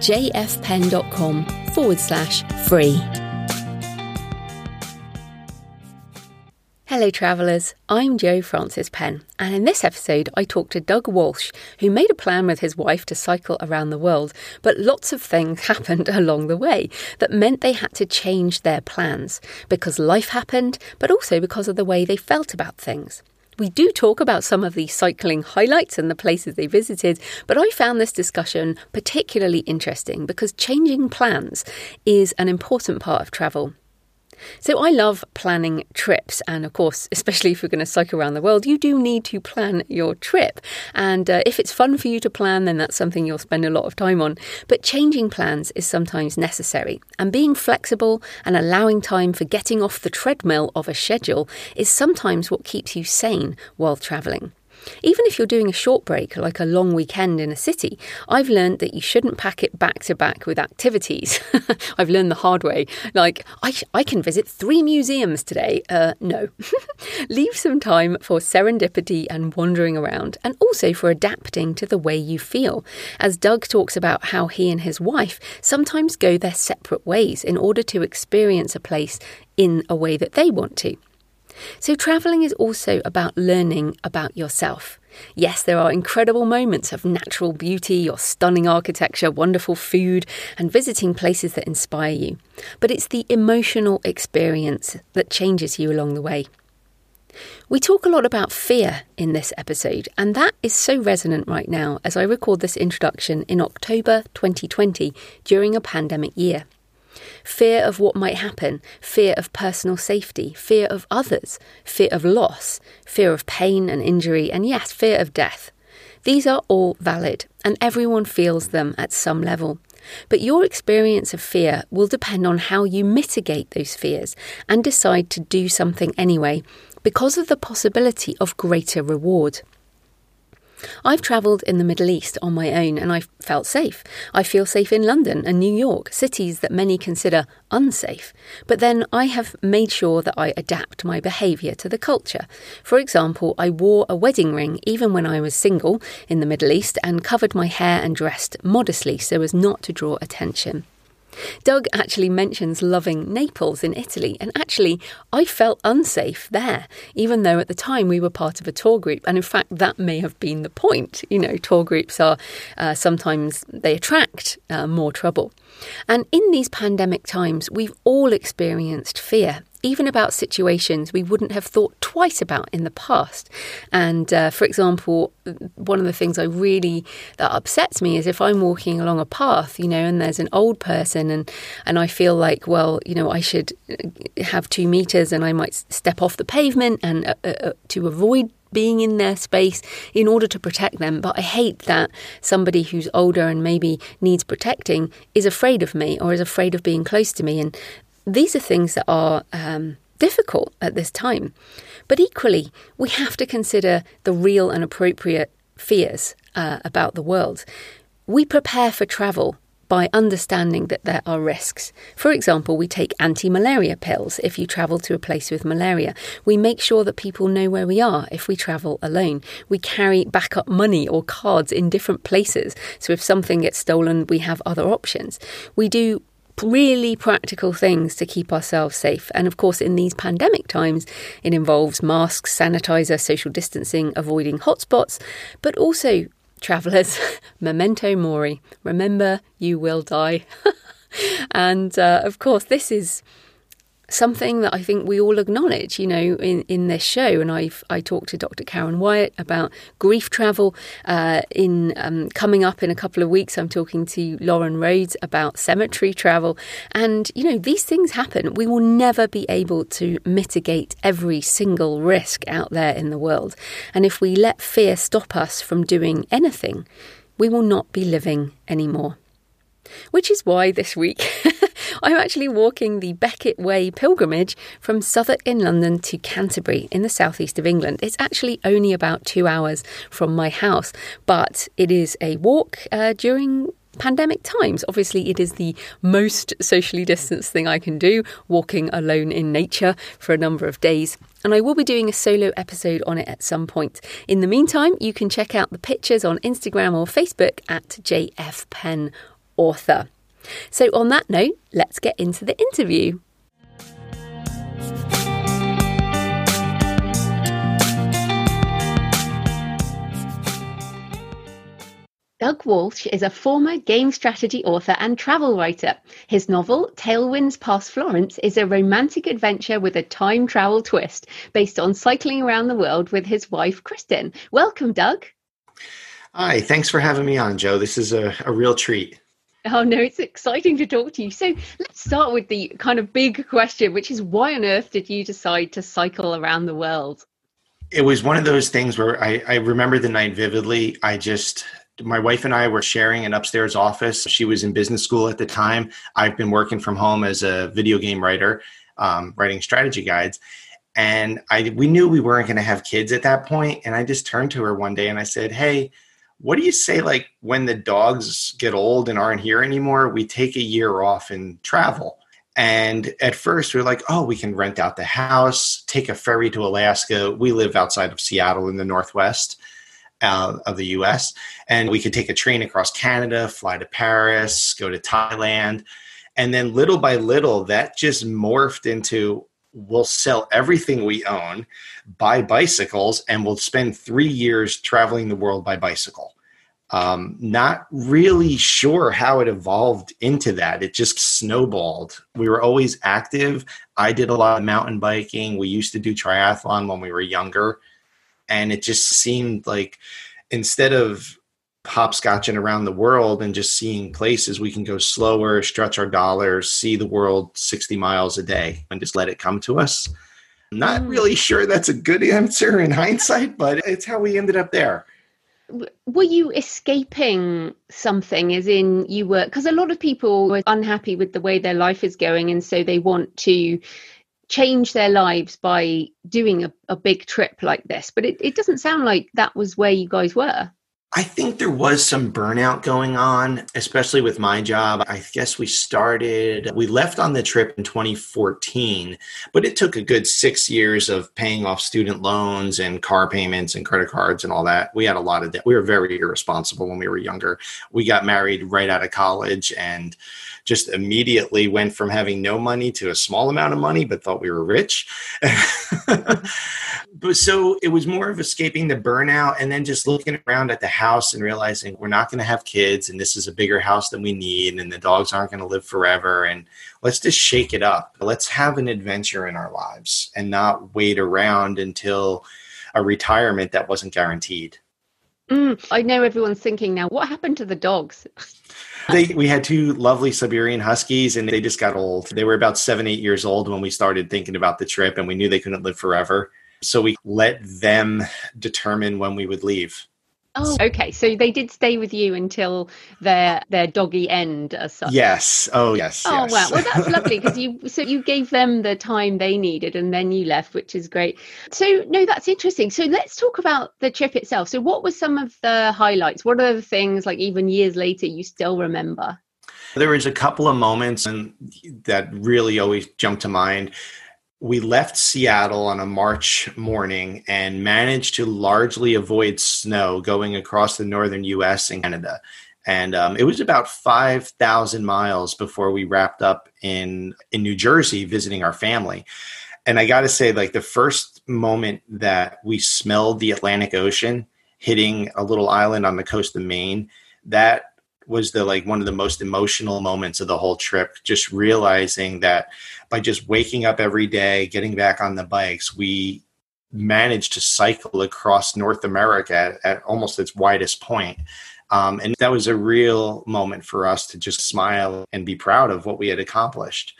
jfpenn.com forward slash free. Hello, travellers. I'm Jo Frances Penn, and in this episode, I talked to Doug Walsh, who made a plan with his wife to cycle around the world, but lots of things happened along the way that meant they had to change their plans because life happened, but also because of the way they felt about things. We do talk about some of the cycling highlights and the places they visited, but I found this discussion particularly interesting because changing plans is an important part of travel. So I love planning trips, and of course, especially if you're going to cycle around the world, you do need to plan your trip. And uh, if it's fun for you to plan, then that's something you'll spend a lot of time on. But changing plans is sometimes necessary, and being flexible and allowing time for getting off the treadmill of a schedule is sometimes what keeps you sane while travelling. Even if you're doing a short break, like a long weekend in a city, I've learned that you shouldn't pack it back to back with activities. I've learned the hard way. Like, I, I can visit three museums today. Uh, no. Leave some time for serendipity and wandering around, and also for adapting to the way you feel. As Doug talks about how he and his wife sometimes go their separate ways in order to experience a place in a way that they want to. So, travelling is also about learning about yourself. Yes, there are incredible moments of natural beauty or stunning architecture, wonderful food, and visiting places that inspire you. But it's the emotional experience that changes you along the way. We talk a lot about fear in this episode, and that is so resonant right now as I record this introduction in October 2020 during a pandemic year fear of what might happen, fear of personal safety, fear of others, fear of loss, fear of pain and injury, and yes, fear of death. These are all valid, and everyone feels them at some level. But your experience of fear will depend on how you mitigate those fears and decide to do something anyway because of the possibility of greater reward. I've travelled in the Middle East on my own and I've felt safe. I feel safe in London and New York, cities that many consider unsafe. But then I have made sure that I adapt my behaviour to the culture. For example, I wore a wedding ring even when I was single in the Middle East and covered my hair and dressed modestly so as not to draw attention. Doug actually mentions loving Naples in Italy, and actually, I felt unsafe there, even though at the time we were part of a tour group. And in fact, that may have been the point. You know, tour groups are uh, sometimes they attract uh, more trouble. And in these pandemic times, we've all experienced fear even about situations we wouldn't have thought twice about in the past. And uh, for example, one of the things I really that upsets me is if I'm walking along a path, you know, and there's an old person, and and I feel like, well, you know, I should uh, have two meters, and I might step off the pavement and uh, uh, uh, to avoid being in their space in order to protect them. But I hate that somebody who's older and maybe needs protecting is afraid of me or is afraid of being close to me. And these are things that are um, difficult at this time. But equally, we have to consider the real and appropriate fears uh, about the world. We prepare for travel by understanding that there are risks. For example, we take anti malaria pills if you travel to a place with malaria. We make sure that people know where we are if we travel alone. We carry backup money or cards in different places. So if something gets stolen, we have other options. We do really practical things to keep ourselves safe. And of course, in these pandemic times, it involves masks, sanitizer, social distancing, avoiding hotspots, but also, travellers, memento mori. Remember, you will die. and uh, of course, this is something that I think we all acknowledge, you know, in, in this show. And I've I talked to Dr. Karen Wyatt about grief travel. Uh, in um, coming up in a couple of weeks, I'm talking to Loren Rhoads about cemetery travel. And you know, these things happen. We will never be able to mitigate every single risk out there in the world. And if we let fear stop us from doing anything, we will not be living anymore. Which is why this week I'm actually walking the Becket Way pilgrimage from Southwark in London to Canterbury in the southeast of England. It's actually only about two hours from my house, but it is a walk uh, during pandemic times. Obviously, it is the most socially distanced thing I can do, walking alone in nature for a number of days. And I will be doing a solo episode on it at some point. In the meantime, you can check out the pictures on Instagram or Facebook at JF Author. So, on that note, let's get into the interview. Doug Walsh is a former game strategy author and travel writer. His novel, Tailwinds Past Florence, is a romantic adventure with a time travel twist based on cycling around the world with his wife, Kristen. Welcome, Doug. Hi, thanks for having me on, Jo. This is a, a real treat. Oh, no, it's exciting to talk to you. So let's start with the kind of big question, which is why on earth did you decide to cycle around the world? It was one of those things where I, I remember the night vividly. I just my wife and I were sharing an upstairs office. She was in business school at the time. I've been working from home as a video game writer, um, writing strategy guides. And I we knew we weren't going to have kids at that point. And I just turned to her one day and I said, "Hey, what do you say like when the dogs get old and aren't here anymore, we take a year off and travel?" And at first, we are like, oh, we can rent out the house, take a ferry to Alaska. We live outside of Seattle in the Northwest uh, of the US. And we could take a train across Canada, fly to Paris, go to Thailand. And then little by little, that just morphed into we'll sell everything we own, buy bicycles, and we'll spend three years traveling the world by bicycle. Um, not really sure how it evolved into that. It just snowballed. We were always active. I did a lot of mountain biking. We used to do triathlon when we were younger and it just seemed like instead of hopscotching around the world and just seeing places we can go slower stretch our dollars see the world 60 miles a day and just let it come to us not mm. really sure that's a good answer in hindsight but it's how we ended up there were you escaping something as in you were because a lot of people were unhappy with the way their life is going and so they want to change their lives by doing a, a big trip like this. But it, it doesn't sound like that was where you guys were. I think there was some burnout going on, especially with my job. I guess we started, we left on the trip in 2014, but it took a good six years of paying off student loans and car payments and credit cards and all that. We had a lot of debt. We were very irresponsible when we were younger. We got married right out of college and just immediately went from having no money to a small amount of money, but thought we were rich. but so it was more of escaping the burnout and then just looking around at the house and realizing we're not going to have kids and this is a bigger house than we need and the dogs aren't going to live forever. And let's just shake it up. Let's have an adventure in our lives and not wait around until a retirement that wasn't guaranteed. Mm, I know everyone's thinking now, what happened to the dogs? they, we had two lovely Siberian Huskies, and they just got old. They were about seven, eight years old when we started thinking about the trip, and we knew they couldn't live forever. So we let them determine when we would leave. Oh, okay. So they did stay with you until their their doggy end, as such. Yes. Oh, yes. Oh, yes. wow. Well, that's lovely because you so you gave them the time they needed, and then you left, which is great. So no, that's interesting. So let's talk about the trip itself. So what were some of the highlights? What are the things like even years later you still remember? There was a couple of moments and that really always jumped to mind we left Seattle on a March morning and managed to largely avoid snow going across the northern US and Canada. And um, it was about 5,000 miles before we wrapped up in, in New Jersey visiting our family. And I got to say, like the first moment that we smelled the Atlantic Ocean hitting a little island on the coast of Maine, that was the like one of the most emotional moments of the whole trip just realizing that by just waking up every day getting back on the bikes we managed to cycle across north america at, at almost its widest point. Um, and that was a real moment for us to just smile and be proud of what we had accomplished.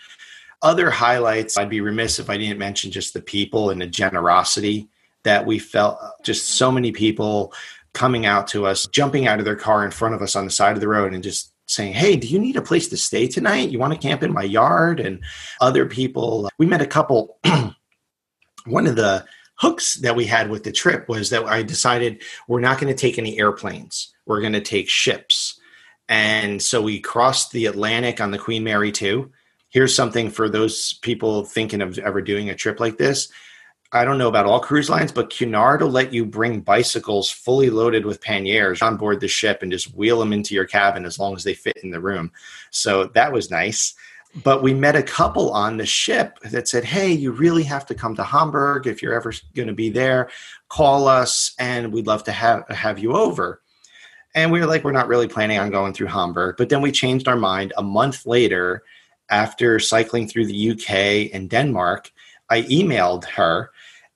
Other highlights i'd be remiss if i didn't mention just the people and the generosity that we felt. Just so many people coming out to us, jumping out of their car in front of us on the side of the road and just saying, Hey, do you need a place to stay tonight? You want to camp in my yard? And other people, uh, we met a couple. one of the hooks that we had with the trip was that I decided we're not going to take any airplanes, we're going to take ships. And so we crossed the Atlantic on the Queen Mary 2. Here's something for those people thinking of ever doing a trip like this I don't know about all cruise lines, but Cunard will let you bring bicycles fully loaded with panniers on board the ship and just wheel them into your cabin as long as they fit in the room. So that was nice. But we met a couple on the ship that said, Hey, you really have to come to Hamburg. If you're ever going to be there, call us and we'd love to have, have you over. And we were like, We're not really planning on going through Hamburg. But then we changed our mind a month later after cycling through the UK and Denmark. I emailed her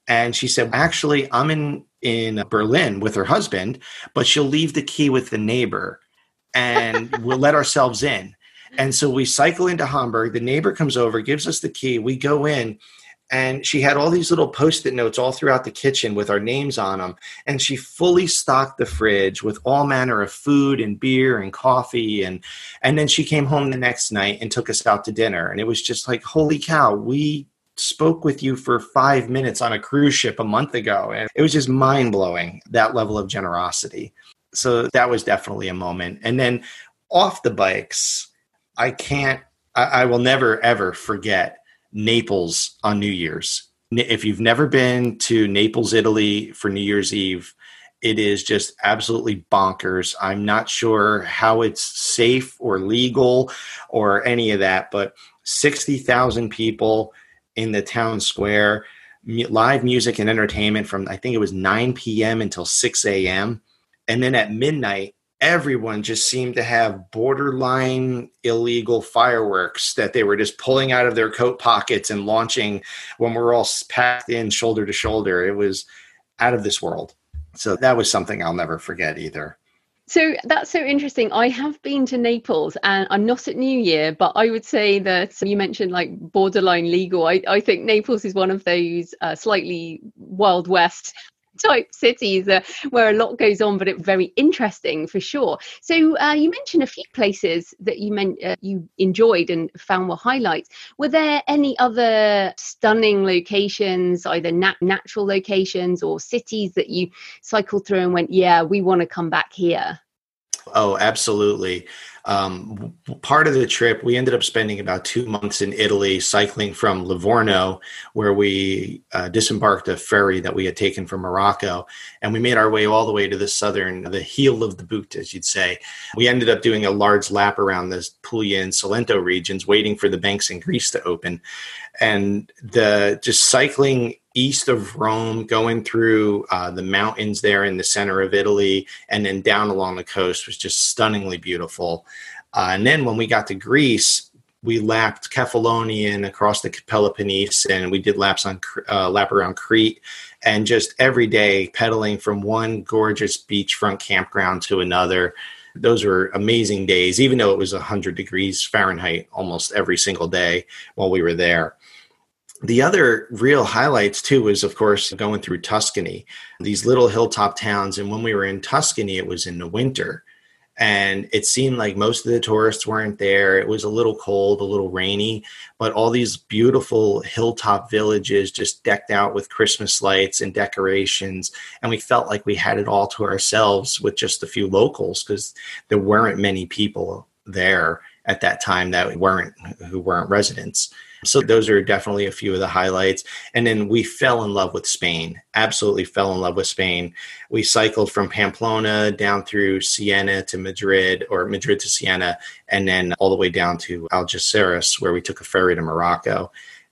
and she said, Actually, I'm in, in Berlin with her husband, but she'll leave the key with the neighbor and we'll let ourselves in. And so we cycle into Hamburg. The neighbor comes over, gives us the key. We go in, and she had all these little post it notes all throughout the kitchen with our names on them. And she fully stocked the fridge with all manner of food and beer and coffee. And, and then she came home the next night and took us out to dinner. And it was just like, holy cow, we spoke with you for five minutes on a cruise ship a month ago. And it was just mind blowing, that level of generosity. So that was definitely a moment. And then off the bikes, I can't, I, I will never ever forget Naples on New Year's. If you've never been to Naples, Italy for New Year's Eve, it is just absolutely bonkers. I'm not sure how it's safe or legal or any of that, but 60,000 people in the town square, live music and entertainment from I think it was 9 p.m. until 6 a.m. And then at midnight, everyone just seemed to have borderline illegal fireworks that they were just pulling out of their coat pockets and launching when we're all packed in shoulder to shoulder. It was out of this world. So that was something I'll never forget either. So that's so interesting. I have been to Naples and I'm not at New Year, but I would say that you mentioned like borderline legal. I, I think Naples is one of those uh, slightly Wild West type cities uh, where a lot goes on, but it's very interesting for sure. So uh, you mentioned a few places that you meant uh, you enjoyed and found were highlights. Were there any other stunning locations, either nat- natural locations or cities that you cycled through and went, yeah, we want to come back here? Oh, absolutely. Um, part of the trip, we ended up spending about two months in Italy, cycling from Livorno, where we uh, disembarked a ferry that we had taken from Morocco, and we made our way all the way to the southern, the heel of the boot, as you'd say. We ended up doing a large lap around the Puglia and Salento regions, waiting for the banks in Greece to open, and the just cycling east of Rome, going through uh, the mountains there in the center of Italy, and then down along the coast was just stunningly beautiful. Uh, and then when we got to Greece, we lapped Kefalonia across the Peloponnese, and we did laps on uh, lap around Crete, and just every day pedaling from one gorgeous beachfront campground to another. Those were amazing days, even though it was 100 degrees Fahrenheit almost every single day while we were there the other real highlights too was of course going through tuscany these little hilltop towns. And when we were in tuscany it was in the winter. And it seemed like most of the tourists weren't there. It was a little cold a little rainy. But all these beautiful hilltop villages just decked out with christmas lights and decorations. And we felt like we had it all to ourselves with just a few locals because there weren't many people there at that time that weren't who weren't residents so those are definitely a few of the highlights. And then we fell in love with Spain. Absolutely fell in love with Spain. We cycled from Pamplona down through Siena to Madrid or Madrid to Siena and then all the way down to Algeciras where we took a ferry to Morocco.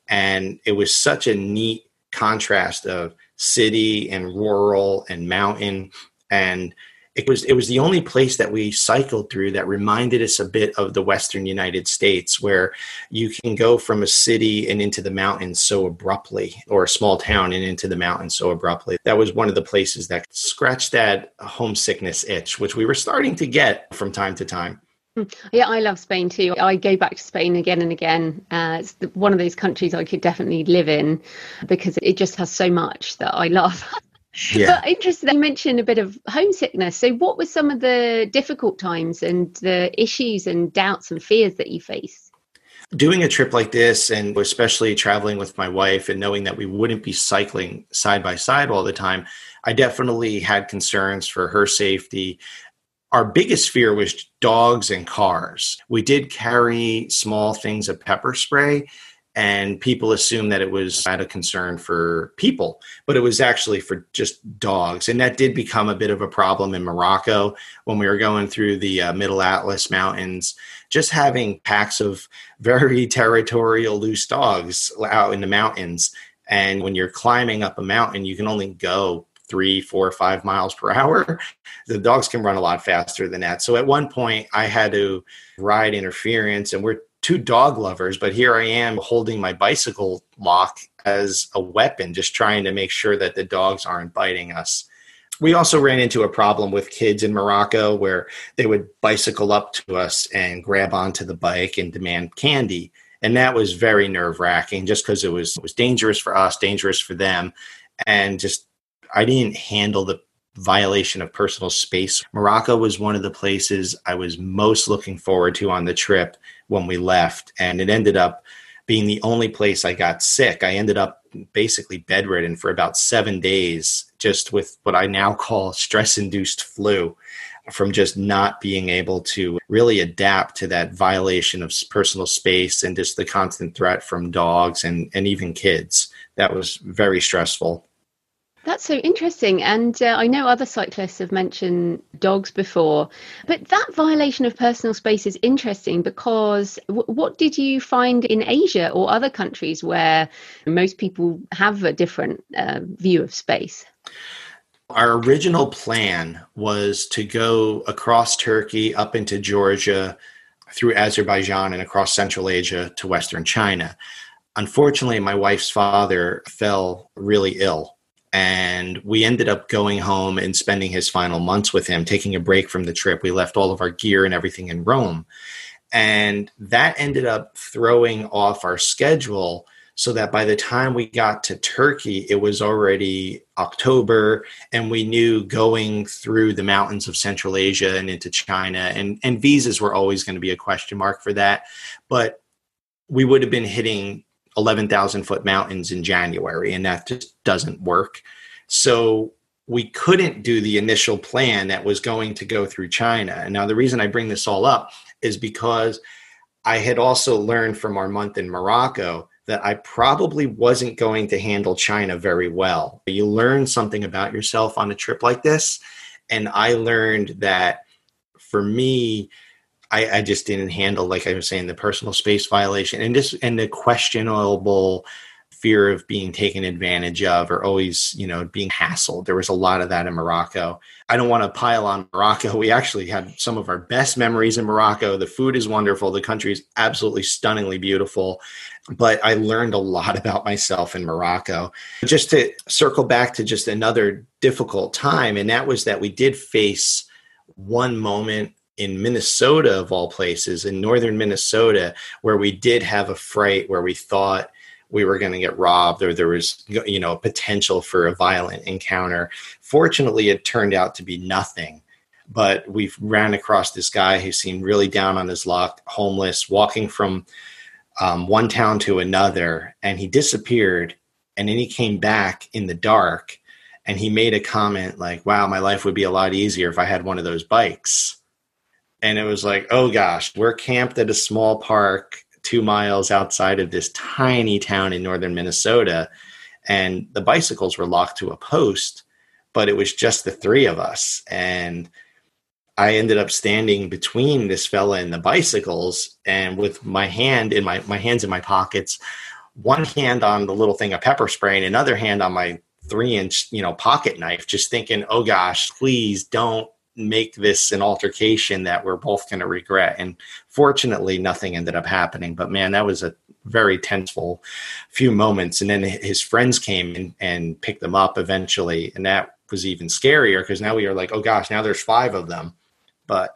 And it was such a neat contrast of city and rural and mountain and it was it was the only place that we cycled through that reminded us a bit of the western united states where you can go from a city and into the mountains so abruptly or a small town and into the mountains so abruptly that was one of the places that scratched that homesickness itch which we were starting to get from time to time hmm. yeah, I love Spain too. I go back to Spain again and again. Uh, it's one of those countries I could definitely live in because it just has so much that I love. Yeah. But interesting, you mentioned a bit of homesickness. So, what were some of the difficult times and the issues and doubts and fears that you faced? Doing a trip like this, and especially traveling with my wife, and knowing that we wouldn't be cycling side by side all the time, I definitely had concerns for her safety. Our biggest fear was dogs and cars. We did carry small things of pepper spray, and people assume that it was out of concern for people, but it was actually for just dogs. And that did become a bit of a problem in Morocco when we were going through the uh, Middle Atlas Mountains. Just having packs of very territorial loose dogs out in the mountains. And when you're climbing up a mountain, you can only go three, four, five miles per hour. The dogs can run a lot faster than that. So at one point, I had to ride interference, and we're two dog lovers, but here I am holding my bicycle lock as a weapon, just trying to make sure that the dogs aren't biting us. We also ran into a problem with kids in Morocco where they would bicycle up to us and grab onto the bike and demand candy. And that was very nerve wracking just because it was, it was dangerous for us, dangerous for them. And just, I didn't handle the violation of personal space. Morocco was one of the places I was most looking forward to on the trip when we left. And it ended up being the only place I got sick. I ended up basically bedridden for about seven days, just with what I now call stress induced flu from just not being able to really adapt to that violation of personal space and just the constant threat from dogs and, and even kids. That was very stressful. That's so interesting. And uh, I know other cyclists have mentioned dogs before, but that violation of personal space is interesting because w- what did you find in Asia or other countries where most people have a different uh, view of space? Our original plan was to go across Turkey up into Georgia through Azerbaijan and across Central Asia to Western China. Unfortunately, my wife's father fell really ill and we ended up going home and spending his final months with him, taking a break from the trip. We left all of our gear and everything in Rome. And that ended up throwing off our schedule so that by the time we got to Turkey, it was already October, and we knew going through the mountains of Central Asia and into China, and, and visas were always going to be a question mark for that. But we would have been hitting 11,000 foot mountains in January, and that just doesn't work. So we couldn't do the initial plan that was going to go through China. And now the reason I bring this all up is because I had also learned from our month in Morocco that I probably wasn't going to handle China very well. You learn something about yourself on a trip like this. And I learned that for me, I, I just didn't handle, like I was saying, the personal space violation and just and the questionable fear of being taken advantage of or always, you know, being hassled. There was a lot of that in Morocco. I don't want to pile on Morocco. We actually had some of our best memories in Morocco. The food is wonderful. The country is absolutely stunningly beautiful. But I learned a lot about myself in Morocco. Just to circle back to just another difficult time, and that was that we did face one moment in Minnesota, of all places, in northern Minnesota, where we did have a fright where we thought we were going to get robbed or there was you know potential for a violent encounter. Fortunately it turned out to be nothing but we ran across this guy who seemed really down on his luck homeless walking from um, one town to another and he disappeared and then he came back in the dark and he made a comment like wow my life would be a lot easier if i had one of those bikes and it was like, oh gosh, we're camped at a small park two miles outside of this tiny town in northern Minnesota, and the bicycles were locked to a post, but it was just the three of us. And I ended up standing between this fella and the bicycles, and with my hand in my my hands in my pockets, one hand on the little thing of pepper spray, and another hand on my three inch you know pocket knife, just thinking, oh gosh, please don't make this an altercation that we're both going to regret. And fortunately, nothing ended up happening. But man, that was a very tenseful few moments. And then his friends came and, and picked them up eventually. And that was even scarier because now we are like, oh gosh, now there's five of them. But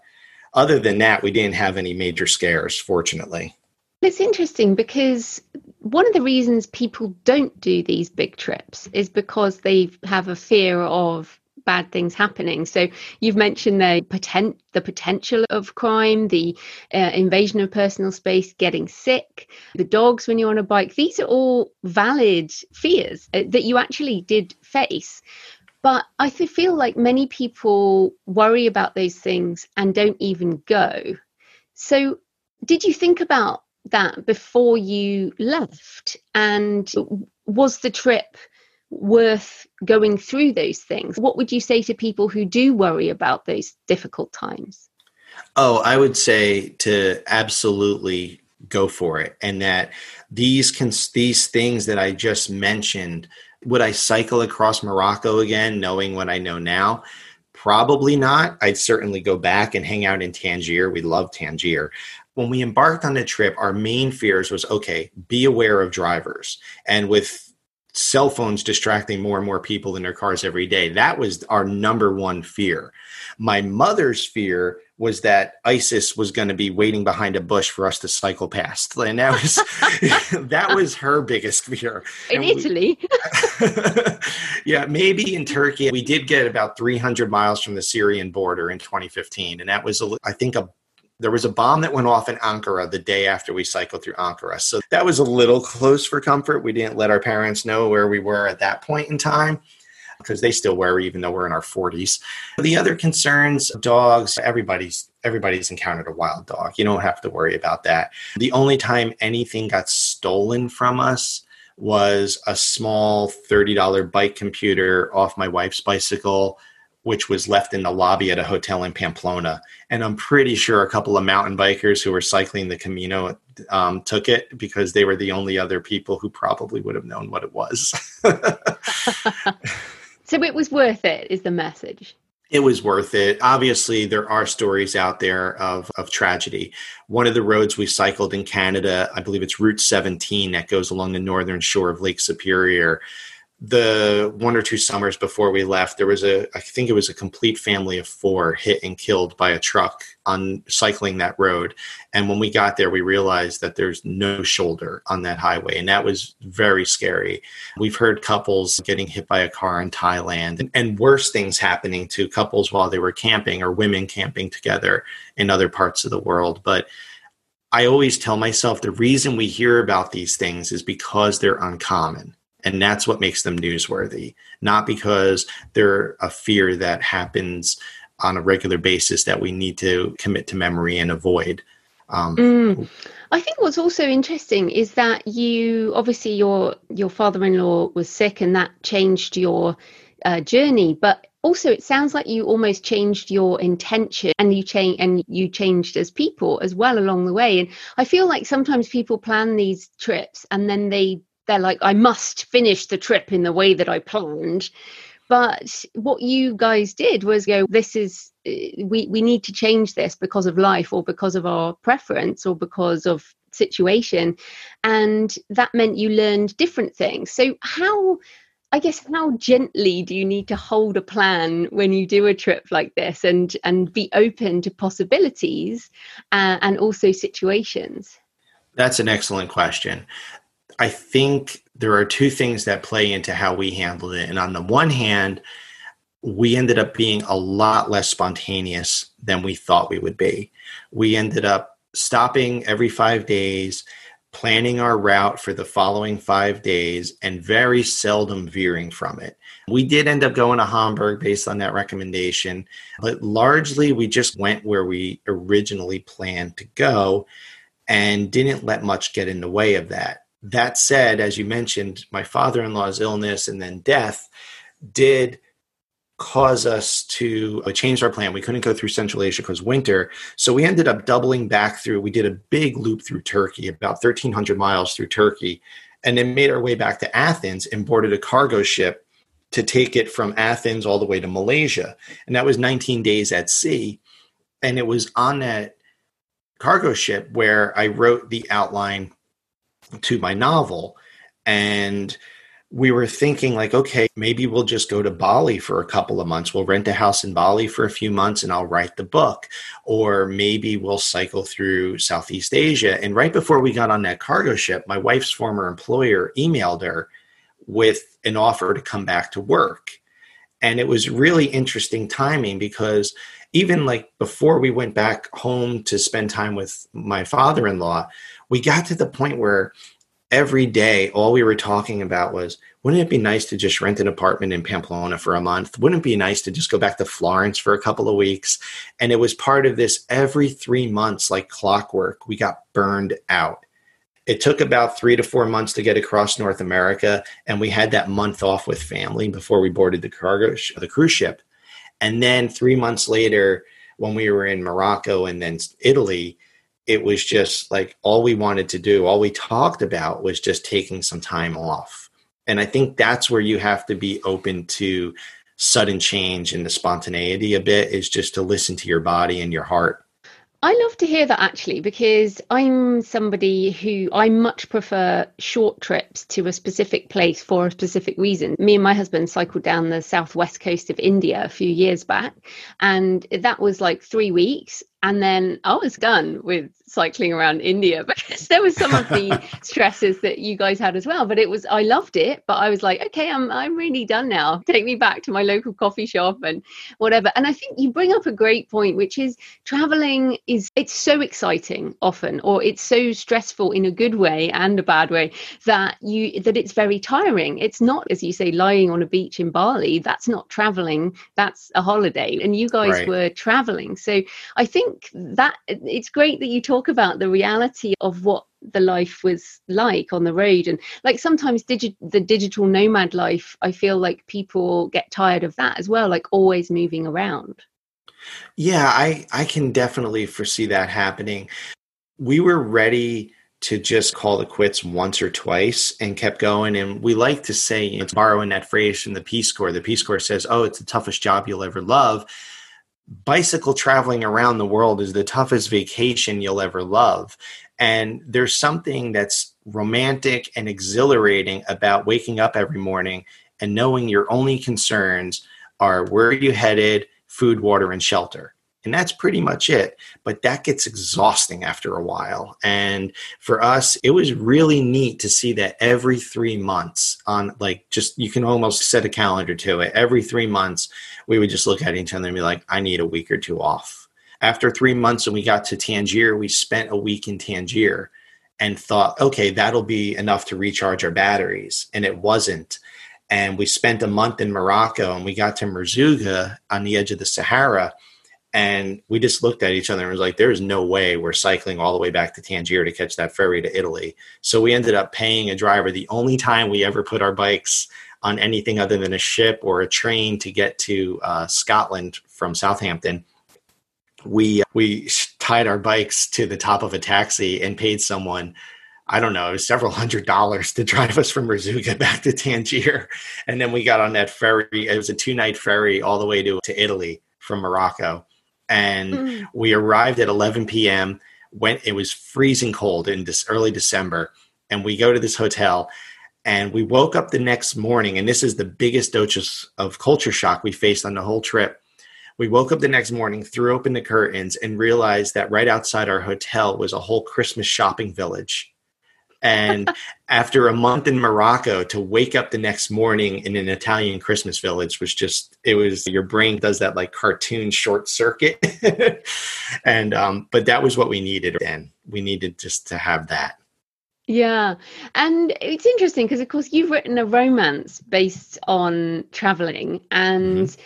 other than that, we didn't have any major scares, fortunately. It's interesting because one of the reasons people don't do these big trips is because they have a fear of bad things happening. So you've mentioned the potent the potential of crime, the uh, invasion of personal space, getting sick, the dogs when you're on a bike. These are all valid fears uh, that you actually did face. But I feel like many people worry about those things and don't even go. So, did you think about that before you left? And was the trip worth going through those things? What would you say to people who do worry about those difficult times? Oh, I would say to absolutely go for it and that these cons- these things that I just mentioned would I cycle across Morocco again knowing what I know now? Probably not. I'd certainly go back and hang out in Tangier. We love Tangier. When we embarked on the trip, our main fears was okay, be aware of drivers. And with cell phones distracting more and more people in their cars every day. That was our number one fear. My mother's fear was that ISIS was going to be waiting behind a bush for us to cycle past. And that was that was her biggest fear. In and Italy. Yeah, maybe in Turkey. We did get about 300 miles from the Syrian border in 2015 and that was I think a there was a bomb that went off in Ankara the day after we cycled through Ankara. So that was a little close for comfort. We didn't let our parents know where we were at that point in time because they still worry even though we're in our 40s. The other concerns, dogs, everybody's everybody's encountered a wild dog. You don't have to worry about that. The only time anything got stolen from us was a small $30 bike computer off my wife's bicycle which was left in the lobby at a hotel in Pamplona. And I'm pretty sure a couple of mountain bikers who were cycling the Camino um, took it because they were the only other people who probably would have known what it was. so it was worth it, is the message. It was worth it. Obviously, there are stories out there of, of tragedy. One of the roads we cycled in Canada, I believe it's Route 17 that goes along the northern shore of Lake Superior the one or two summers before we left, there was a, I think it was a complete family of four hit and killed by a truck on cycling that road. And when we got there, we realized that there's no shoulder on that highway. And that was very scary. We've heard couples getting hit by a car in Thailand and, and worse things happening to couples while they were camping or women camping together in other parts of the world. But I always tell myself the reason we hear about these things is because they're uncommon and that's what makes them newsworthy not because they're a fear that happens on a regular basis that we need to commit to memory and avoid um, mm. I think what's also interesting is that you obviously your your father-in-law was sick and that changed your uh, journey, but also it sounds like you almost changed your intention and you change and you changed as people as well along the way. And I feel like sometimes people plan these trips and then they they're like, I must finish the trip in the way that I planned. But what you guys did was go, this is, uh, we, we need to change this because of life or because of our preference or because of situation. And that meant you learned different things. So, how, I guess, how gently do you need to hold a plan when you do a trip like this and, and be open to possibilities uh, and also situations? That's an excellent question. I think there are two things that play into how we handled it. And on the one hand, we ended up being a lot less spontaneous than we thought we would be. We ended up stopping every five days, planning our route for the following five days, and very seldom veering from it. We did end up going to Hamburg based on that recommendation, but largely we just went where we originally planned to go and didn't let much get in the way of that that said, as you mentioned, my father in law's illness and then death did cause us to uh, change our plan. We couldn't go through Central Asia because winter. So we ended up doubling back through. We did a big loop through Turkey, about 1,300 miles through Turkey, and then made our way back to Athens and boarded a cargo ship to take it from Athens all the way to Malaysia. And that was 19 days at sea. And it was on that cargo ship where I wrote the outline to my novel. And we were thinking like okay maybe we'll just go to bali for a couple of months. We'll rent a house in bali for a few months and i'll write the book. Or maybe we'll cycle through southeast asia. And right before we got on that cargo ship my wife's former employer emailed her with an offer to come back to work. And it was really interesting timing because even like before we went back home to spend time with my father-in-law we got to the point where every day all we were talking about was wouldn't it be nice to just rent an apartment in Pamplona for a month? Wouldn't it be nice to just go back to Florence for a couple of weeks? And it was part of this every three months, like clockwork, we got burned out. It took about three to four months to get across North America, and we had that month off with family before we boarded the cargo sh- the cruise ship. And then three months later, when we were in Morocco and then Italy, it was just like all we wanted to do, all we talked about was just taking some time off. And I think that's where you have to be open to sudden change and the spontaneity a bit is just to listen to your body and your heart. I love to hear that actually because I'm somebody who I much prefer short trips to a specific place for a specific reason. Me and my husband cycled down the southwest coast of India a few years back, and that was like three weeks. And then I was done with cycling around India because there was some of the stresses that you guys had as well. But it was I loved it, but I was like, okay, I'm I'm really done now. Take me back to my local coffee shop and whatever. And I think you bring up a great point, which is traveling is it's so exciting often, or it's so stressful in a good way and a bad way that you that it's very tiring. It's not, as you say, lying on a beach in Bali. That's not traveling. That's a holiday. And you guys right. were traveling. So I think that it's great that you talk talk about the reality of what the life was like on the road. And like sometimes digi- the digital nomad life i feel like people get tired of that as well like always moving around. Yeah i i can definitely foresee that happening. We were ready to just call it quits once or twice and kept going. And we like to say, you know, borrowing that phrase from the Peace Corps, the Peace Corps says, oh, it's the toughest job you'll ever love bicycle traveling around the world is the toughest vacation you'll ever love. And there's something that's romantic and exhilarating about waking up every morning and knowing your only concerns are where are you headed, food, water, and shelter. And that's pretty much it. But that gets exhausting after a while. And for us it was really neat to see that every 3 months on like just you can almost set a calendar to it. Every 3 months we would just look at each other and be like i need a week or two off. After 3 months when we got to Tangier we spent a week in Tangier and thought okay that'll be enough to recharge our batteries. And it wasn't. And we spent a month in Morocco and we got to Merzouga on the edge of the Sahara. And we just looked at each other and was like, there's no way we're cycling all the way back to Tangier to catch that ferry to Italy. So we ended up paying a driver the only time we ever put our bikes on anything other than a ship or a train to get to uh, Scotland from Southampton. We we tied our bikes to the top of a taxi and paid someone I don't know, several hundred dollars to drive us from Merzouga back to Tangier. And then we got on that ferry. It was a two night ferry all the way to, to Italy from Morocco and mm. we arrived at 11 p.m. when it was freezing cold in this early December, and we go to this hotel. And we woke up the next morning, and this is the biggest dose of culture shock we faced on the whole trip. We woke up the next morning, threw open the curtains, and realized that right outside our hotel was a whole Christmas shopping village and after a month in Morocco, to wake up the next morning in an Italian Christmas village was just, it was, your brain does that like cartoon short circuit. and, um, but that was what we needed then. We needed just to have that. Yeah. And it's interesting because, of course, you've written a romance based on traveling and. Mm-hmm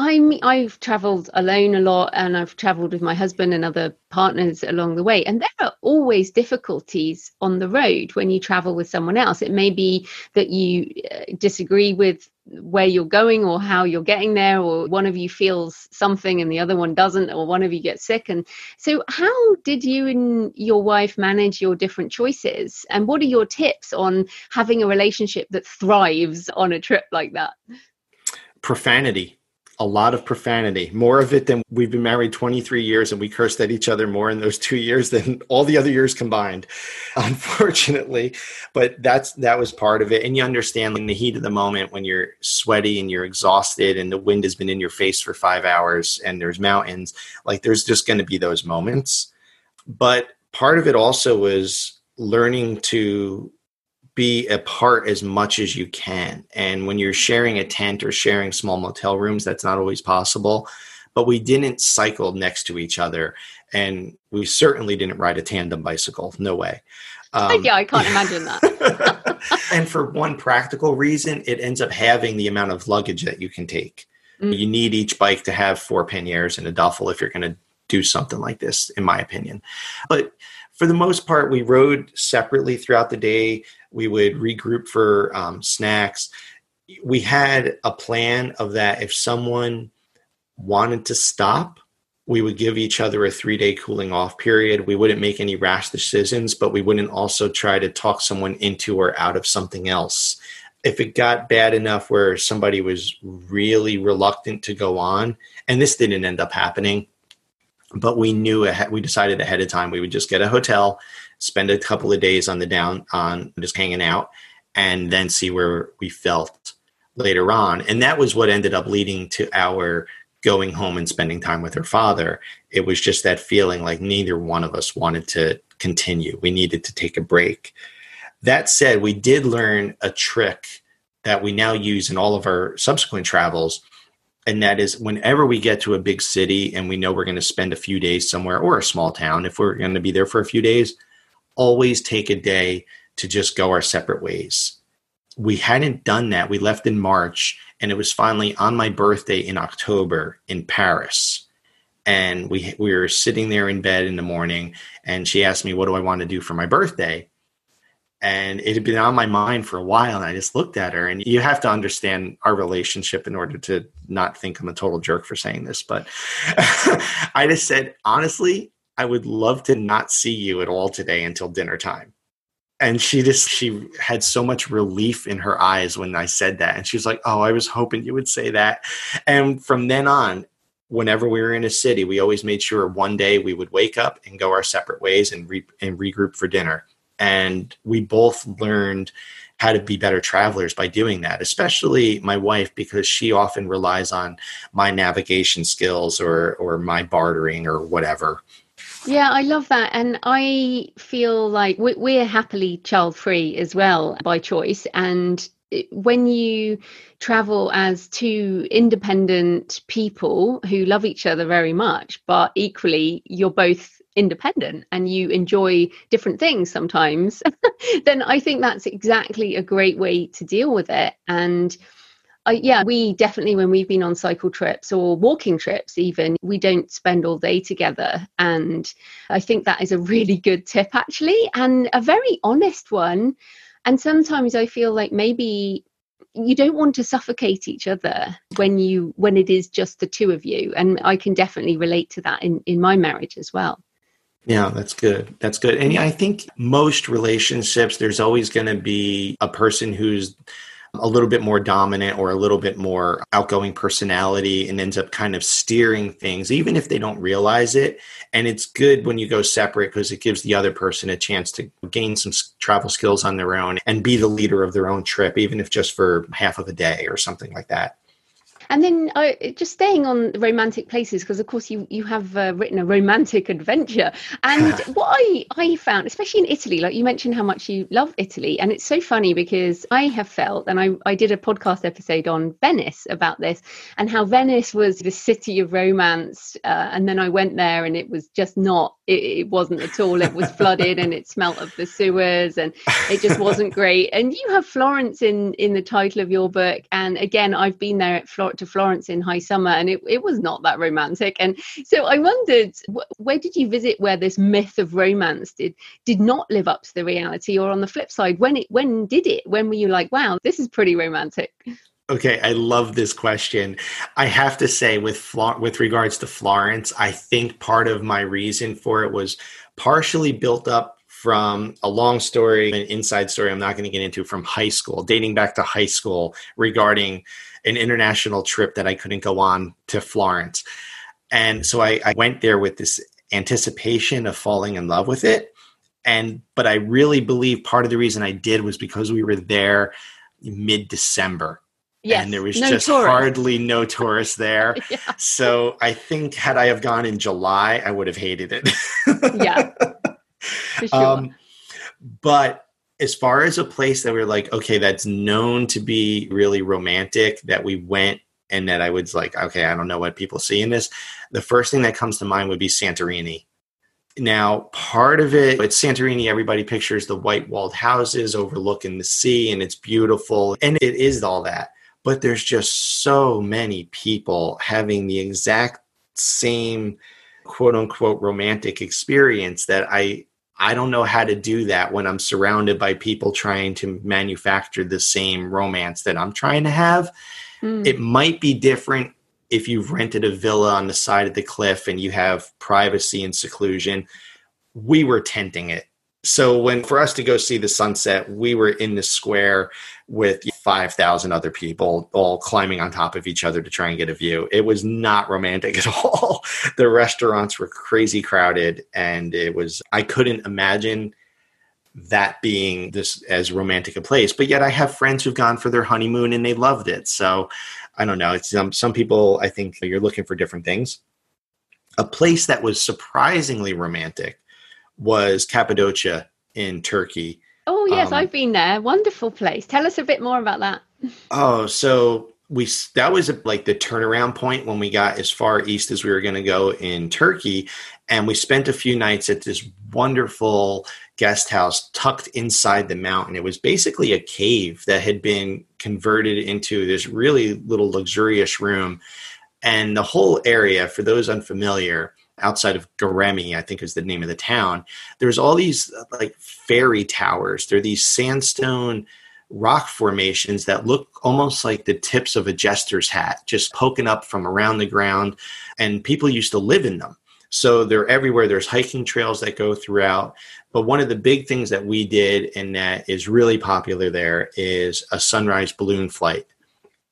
I'm I've traveled alone a lot and I've traveled with my husband and other partners along the way. And there are always difficulties on the road when you travel with someone else. It may be that you uh, disagree with where you're going or how you're getting there or one of you feels something and the other one doesn't or one of you gets sick. And so how did you and your wife manage your different choices? And what are your tips on having a relationship that thrives on a trip like that? Profanity a lot of profanity, more of it than we've been married 23 years and we cursed at each other more in those two years than all the other years combined, unfortunately. But that's that was part of it. And you understand in the heat of the moment when you're sweaty and you're exhausted and the wind has been in your face for five hours and there's mountains, like there's just going to be those moments. But part of it also was learning to be apart as much as you can. And when you're sharing a tent or sharing small motel rooms, that's not always possible. But we didn't cycle next to each other. And we certainly didn't ride a tandem bicycle. No way. Um, yeah, I can't imagine that. and for one practical reason, it ends up having the amount of luggage that you can take. Mm. You need each bike to have four panniers and a duffel if you're going to do something like this, in my opinion. But for the most part, we rode separately throughout the day. We would regroup for um, snacks. We had a plan of that if someone wanted to stop, we would give each other a three day cooling off period. We wouldn't make any rash decisions, but we wouldn't also try to talk someone into or out of something else. If it got bad enough where somebody was really reluctant to go on, and this didn't end up happening, but we knew ahead, we decided ahead of time we would just get a hotel spend a couple of days on the down on just hanging out and then see where we felt later on. And that was what ended up leading to our going home and spending time with her father. It was just that feeling like neither one of us wanted to continue. We needed to take a break. That said we did learn a trick that we now use in all of our subsequent travels and that is whenever we get to a big city and we know we're going to spend a few days somewhere or a small town if we're going to be there for a few days always take a day to just go our separate ways. We hadn't done that. We left in march and it was finally on my birthday in october in paris. And we we were sitting there in bed in the morning and she asked me what do i want to do for my birthday? And it had been on my mind for a while and i just looked at her and you have to understand our relationship in order to not think i'm a total jerk for saying this but i just said honestly i would love to not see you at all today until dinner time. And she just she had so much relief in her eyes when i said that. And she was like oh i was hoping you would say that. And from then on whenever we were in a city we always made sure one day we would wake up and go our separate ways and, re- and regroup for dinner. And we both learned how to be better travelers by doing that especially my wife because she often relies on my navigation skills or or my bartering or whatever yeah i love that and i feel like we're happily child free as well by choice and when you travel as two independent people who love each other very much but equally you're both independent and you enjoy different things sometimes, then I think that's exactly a great way to deal with it. And uh, yeah, we definitely, when we've been on cycle trips or walking trips, even, we don't spend all day together. And I think that is a really good tip, actually, and a very honest one. And sometimes I feel like maybe you don't want to suffocate each other when you when it is just the two of you and i can definitely relate to that in in my marriage as well yeah, that's good. That's good. And I think most relationships, there's always going to be a person who's a little bit more dominant or a little bit more outgoing personality and ends up kind of steering things, even if they don't realize it. And it's good when you go separate because it gives the other person a chance to gain some travel skills on their own and be the leader of their own trip, even if just for half of a day or something like that. And then uh, just staying on romantic places, because of course you you have uh, written a romantic adventure. And what I I found, especially in Italy, like you mentioned how much you love Italy, and it's so funny because I have felt, and I I did a podcast episode on Venice about this, and how Venice was the city of romance, uh, and then I went there and it was just not. It, it wasn't at all. It was flooded and it smelt of the sewers, and it just wasn't great. And you have Florence in in the title of your book, and again, I've been there at Florence to Florence in high summer, and it, it was not that romantic. And so I wondered, wh- where did you visit where this myth of romance did did not live up to the reality, or on the flip side, when it when did it? When were you like, wow, this is pretty romantic? Okay, I love this question. I have to say, with Flo- with regards to Florence, I think part of my reason for it was partially built up from a long story, an inside story I'm not going to get into from high school, dating back to high school regarding an international trip that I couldn't go on to Florence. And so I, I went there with this anticipation of falling in love with it. And, but I really believe part of the reason I did was because we were there mid December. Yes, and there was no just hardly no tourists there. yeah. So I think had I have gone in July, I would have hated it. yeah. Sure. Um, but as far as a place that we're like, okay, that's known to be really romantic, that we went and that I was like, okay, I don't know what people see in this. The first thing that comes to mind would be Santorini. Now, part of it, it's Santorini, everybody pictures the white walled houses overlooking the sea, and it's beautiful. And it is all that. But there's just so many people having the exact same quote unquote romantic experience that I I don't know how to do that when I'm surrounded by people trying to manufacture the same romance that I'm trying to have. Mm. It might be different if you've rented a villa on the side of the cliff and you have privacy and seclusion. We were tenting it. So when for us to go see the sunset, we were in the square with 5,000 other people all climbing on top of each other to try and get a view. It was not romantic at all. the restaurants were crazy crowded and it was I couldn't imagine that being this as romantic a place. But yet I have friends who've gone for their honeymoon and they loved it. So I don't know. It's um, some people I think you're looking for different things. A place that was surprisingly romantic was Cappadocia in Turkey. Oh yes, um, I've been there. Wonderful place. Tell us a bit more about that. Oh, so we that was like the turnaround point when we got as far east as we were going to go in Turkey, and we spent a few nights at this wonderful guest house tucked inside the mountain. It was basically a cave that had been converted into this really little luxurious room, and the whole area, for those unfamiliar, outside of Göreme, I think is the name of the town. There's all these like fairy towers. They're these sandstone rock formations that look almost like the tips of a jester's hat, just poking up from around the ground. And people used to live in them. So they're everywhere. There's hiking trails that go throughout. But one of the big things that we did and that is really popular there is a sunrise balloon flight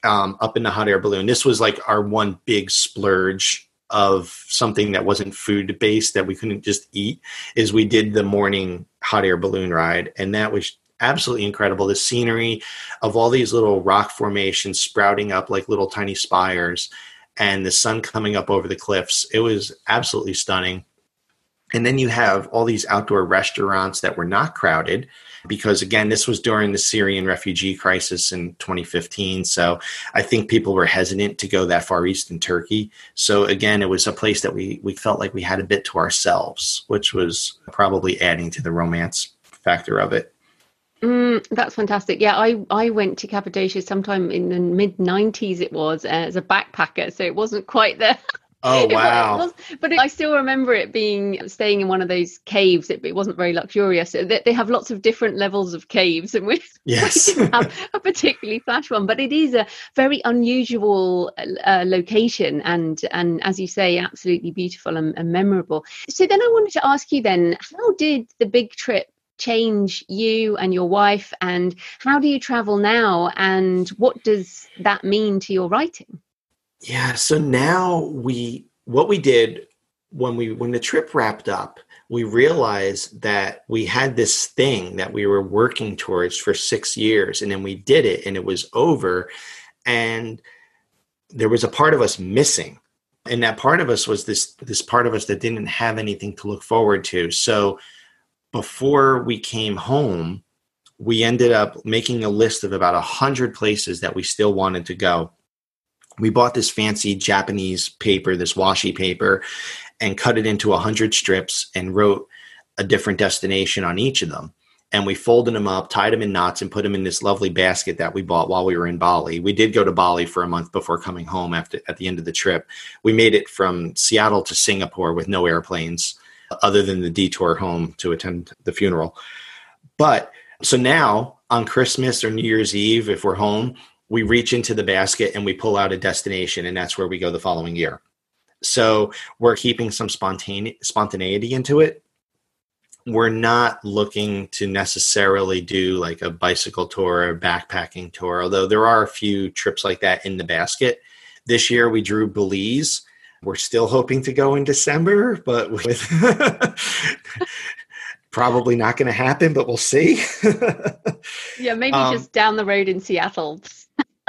um, up in the hot air balloon. This was like our one big splurge of something that wasn't food based that we couldn't just eat is we did the morning hot air balloon ride and that was absolutely incredible. The scenery of all these little rock formations sprouting up like little tiny spires and the sun coming up over the cliffs it was absolutely stunning. And then you have all these outdoor restaurants that were not crowded because again this was during the syrian refugee crisis in 2015 so i think people were hesitant to go that far east in turkey so again it was a place that we we felt like we had a bit to ourselves which was probably adding to the romance factor of it Mm, that's fantastic. Yeah, I, I went to Cappadocia sometime in the mid 90s, it was uh, as a backpacker. So it wasn't quite the Oh wow! Was, but I still remember it being staying in one of those caves. It, it wasn't very luxurious. They, they, have lots of different levels of caves, and we, yes. we have a particularly flash one. But it is a very unusual uh, location, and and as you say, absolutely beautiful and, and memorable. So then I wanted to ask you then, how did the big trip change you and your wife, and how do you travel now, and what does that mean to your writing? Yeah. So now we, what we did when we, when the trip wrapped up, we realized that we had this thing that we were working towards for six years and then we did it and it was over. And there was a part of us missing. And that part of us was this, this part of us that didn't have anything to look forward to. So before we came home, we ended up making a list of about a hundred places that we still wanted to go we bought this fancy Japanese paper, this washi paper, and cut it into a hundred strips and wrote a different destination on each of them. And we folded them up, tied them in knots, and put them in this lovely basket that we bought while we were in Bali. We did go to Bali for a month before coming home after at the end of the trip. We made it from Seattle to Singapore with no airplanes, other than the detour home to attend the funeral. But so now on Christmas or New Year's Eve, if we're home, we reach into the basket and we pull out a destination and that's where we go the following year so we're keeping some spontane- spontaneity into it we're not looking to necessarily do like a bicycle tour or backpacking tour, although there are a few trips like that in the basket. This year we drew Belize. We're still hoping to go in December, but with probably not going to happen, but we'll see. yeah, maybe um, just down the road in Seattle.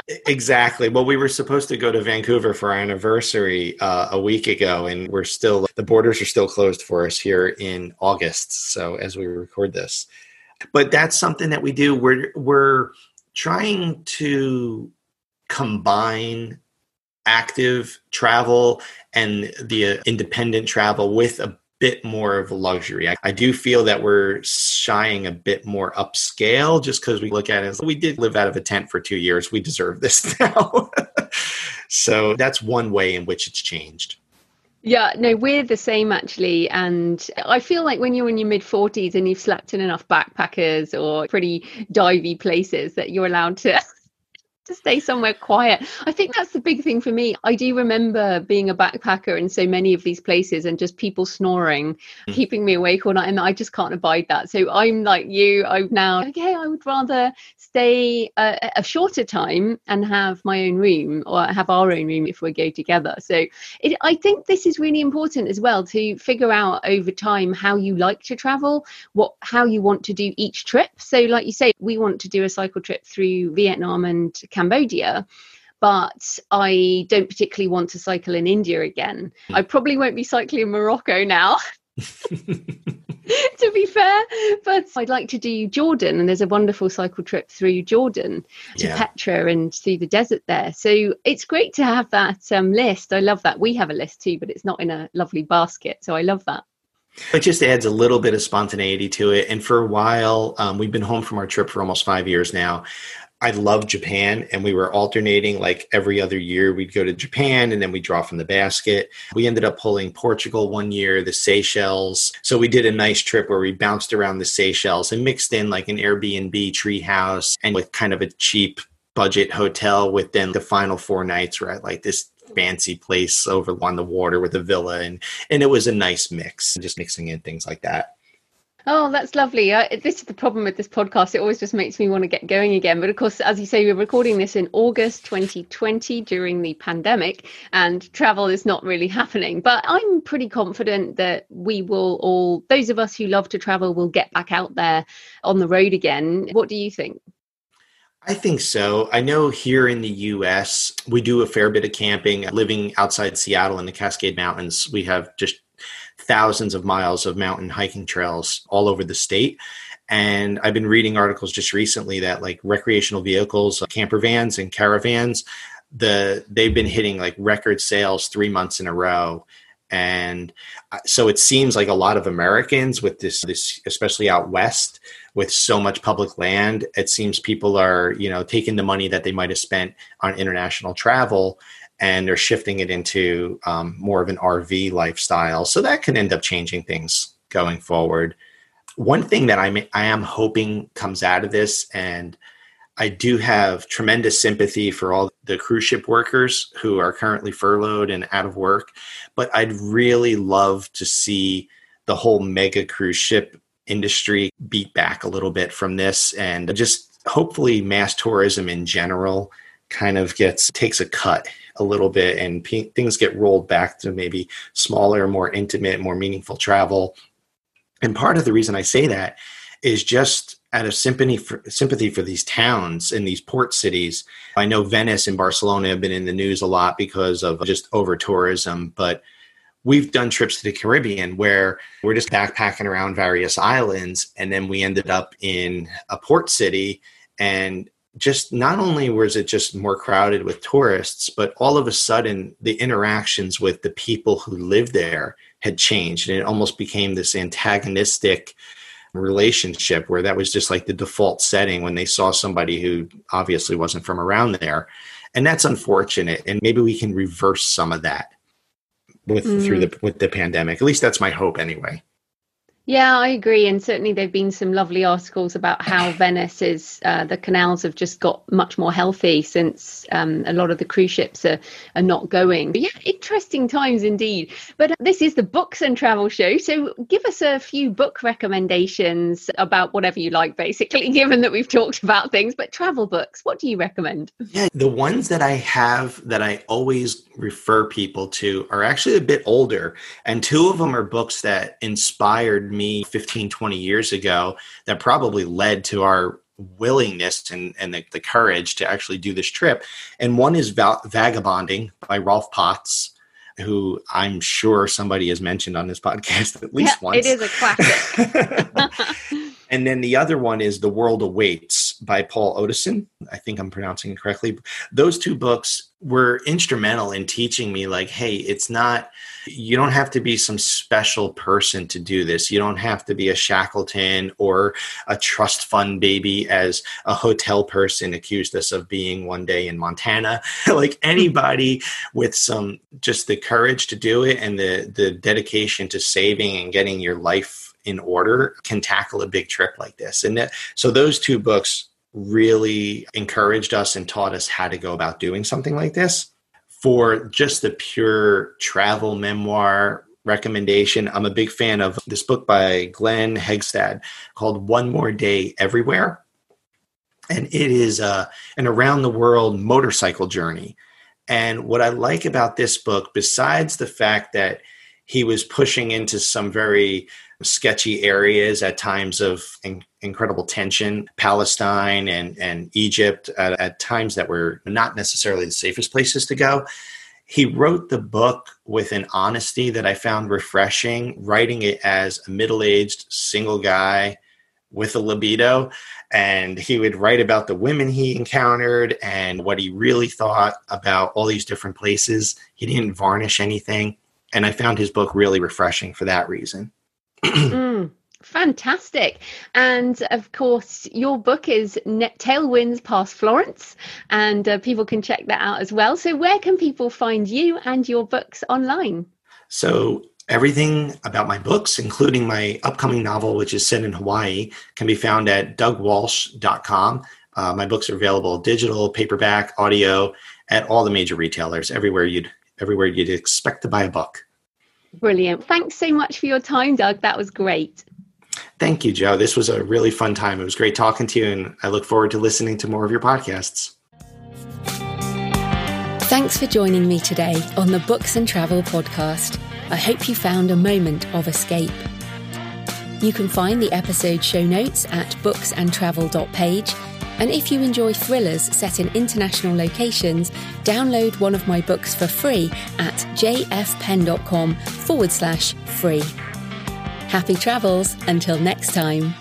Exactly. Well, we were supposed to go to Vancouver for our anniversary uh, a week ago, and we're still, the borders are still closed for us here in August. So as we record this, but that's something that we do. We're, we're trying to combine active travel and the uh, independent travel with a bit more of a luxury. I, I, do feel that we're shying a bit more upscale just because we look at it as we did live out of a tent for two years. We deserve this now. so that's one way in which it's changed. Yeah, no, we're the same actually. And I feel like when you're in your mid 40s and you've slept in enough backpackers or pretty divey places that you're allowed to to stay somewhere quiet. I think that's the big thing for me. I do remember being a backpacker in so many of these places and just people snoring, mm. keeping me awake all night. And I just can't abide that. So I'm like you. I'm now, okay, I would rather stay a, a shorter time and have my own room or have our own room if we go together. So it, I think this is really important as well to figure out over time how you like to travel, what how you want to do each trip. So like you say, we want to do a cycle trip through Vietnam and Cambodia but I don't particularly want to cycle in India again. Hmm. I probably won't be cycling in Morocco now. to be fair, but I'd like to do Jordan, and there's a wonderful cycle trip through Jordan to yeah. Petra and through the desert there. So it's great to have that um, list. I love that. We have a list too, but it's not in a lovely basket. So I love that. It just adds a little bit of spontaneity to it. And for a while, um, we've been home from our trip for almost five years now. I love Japan, and we were alternating like every other year. We'd go to Japan and then we draw from the basket. We ended up pulling Portugal one year, the Seychelles. So we did a nice trip where we bounced around the Seychelles and mixed in like an Airbnb treehouse and with kind of a cheap budget hotel with then the final four nights were at like this fancy place over on the water with a villa and and it was a nice mix just mixing in things like that Oh, that's lovely. Uh, this is the problem with this podcast. It always just makes me want to get going again. But of course, as you say, we're recording this in August 2020 during the pandemic, and travel is not really happening. But I'm pretty confident that we will all, those of us who love to travel, will get back out there on the road again. What do you think? I think so. I know here in the US, we do a fair bit of camping. Living outside Seattle in the Cascade Mountains, we have just thousands of miles of mountain hiking trails all over the state. And I've been reading articles just recently that like recreational vehicles, camper vans and caravans, the they've been hitting like record sales three months in a row. And uh, so it seems like a lot of Americans with this, this especially out west, with so much public land, it seems people are you know taking the money that they might have spent on international travel and they're shifting it into um, more of an RV lifestyle. So that can end up changing things going forward. One thing that I'm, I am hoping comes out of this, and I do have tremendous sympathy for all the cruise ship workers who are currently furloughed and out of work, but I'd really love to see the whole mega cruise ship industry beat back a little bit from this and just hopefully mass tourism in general kind of gets takes a cut a little bit and p- things get rolled back to maybe smaller more intimate more meaningful travel. And part of the reason i say that is just out of sympathy for, sympathy for these towns and these port cities. I know venice and barcelona have been in the news a lot because of just over tourism but we've done trips to the caribbean where we're just backpacking around various islands and then we ended up in a port city and just not only was it just more crowded with tourists, but all of a sudden the interactions with the people who lived there had changed. And it almost became this antagonistic relationship where that was just like the default setting when they saw somebody who obviously wasn't from around there. And that's unfortunate. And maybe we can reverse some of that with mm. through the with the pandemic. At least that's my hope anyway. Yeah, I agree. And certainly there have been some lovely articles about how Venice is, uh, the canals have just got much more healthy since um, a lot of the cruise ships are, are not going. But yeah, interesting times indeed. But this is the Books and Travel Show. So give us a few book recommendations about whatever you like, basically, given that we've talked about things. But travel books, what do you recommend? Yeah, the ones that I have that I always refer people to are actually a bit older. And two of them are books that inspired me me 15, 20 years ago that probably led to our willingness and, and the, the courage to actually do this trip. And one is Vagabonding by Rolf Potts who I'm sure somebody has mentioned on this podcast at least yeah, once. It is a classic. and then the other one is The World Awaits by Paul Otteson. I think I'm pronouncing it correctly. Those two books were instrumental in teaching me like hey it's not you don't have to be some special person to do this you don't have to be a shackleton or a trust fund baby as a hotel person accused us of being one day in montana like anybody with some just the courage to do it and the the dedication to saving and getting your life in order can tackle a big trip like this and that, so those two books really encouraged us and taught us how to go about doing something like this. For just the pure travel memoir recommendation, I'm a big fan of this book by Glen Heggstad called One More Day Everywhere. And it is uh, an around the world motorcycle journey. And what I like about this book, besides the fact that he was pushing into some very sketchy areas at times of incredible tension, Palestine and, and Egypt at, at times that were not necessarily the safest places to go. He wrote the book with an honesty that I found refreshing, writing it as a middle aged single guy with a libido. And he would write about the women he encountered and what he really thought about all these different places. He didn't varnish anything. And I found his book really refreshing for that reason. mm, fantastic. And of course, your book is Net Tailwinds Past Florence, and uh, people can check that out as well. So, where can people find you and your books online? So, everything about my books, including my upcoming novel, which is set in Hawaii, can be found at dougwalsh.com. Uh, my books are available digital, paperback, audio at all the major retailers, everywhere you'd everywhere you'd expect to buy a book. Brilliant. Thanks so much for your time, Doug. That was great. Thank you, Jo. This was a really fun time. It was great talking to you, and I look forward to listening to more of your podcasts. Thanks for joining me today on the Books and Travel podcast. I hope you found a moment of escape. You can find the episode show notes at booksandtravel.page and if you enjoy thrillers set in international locations, download one of my books for free at jfpenn.com forward slash free. Happy travels until next time.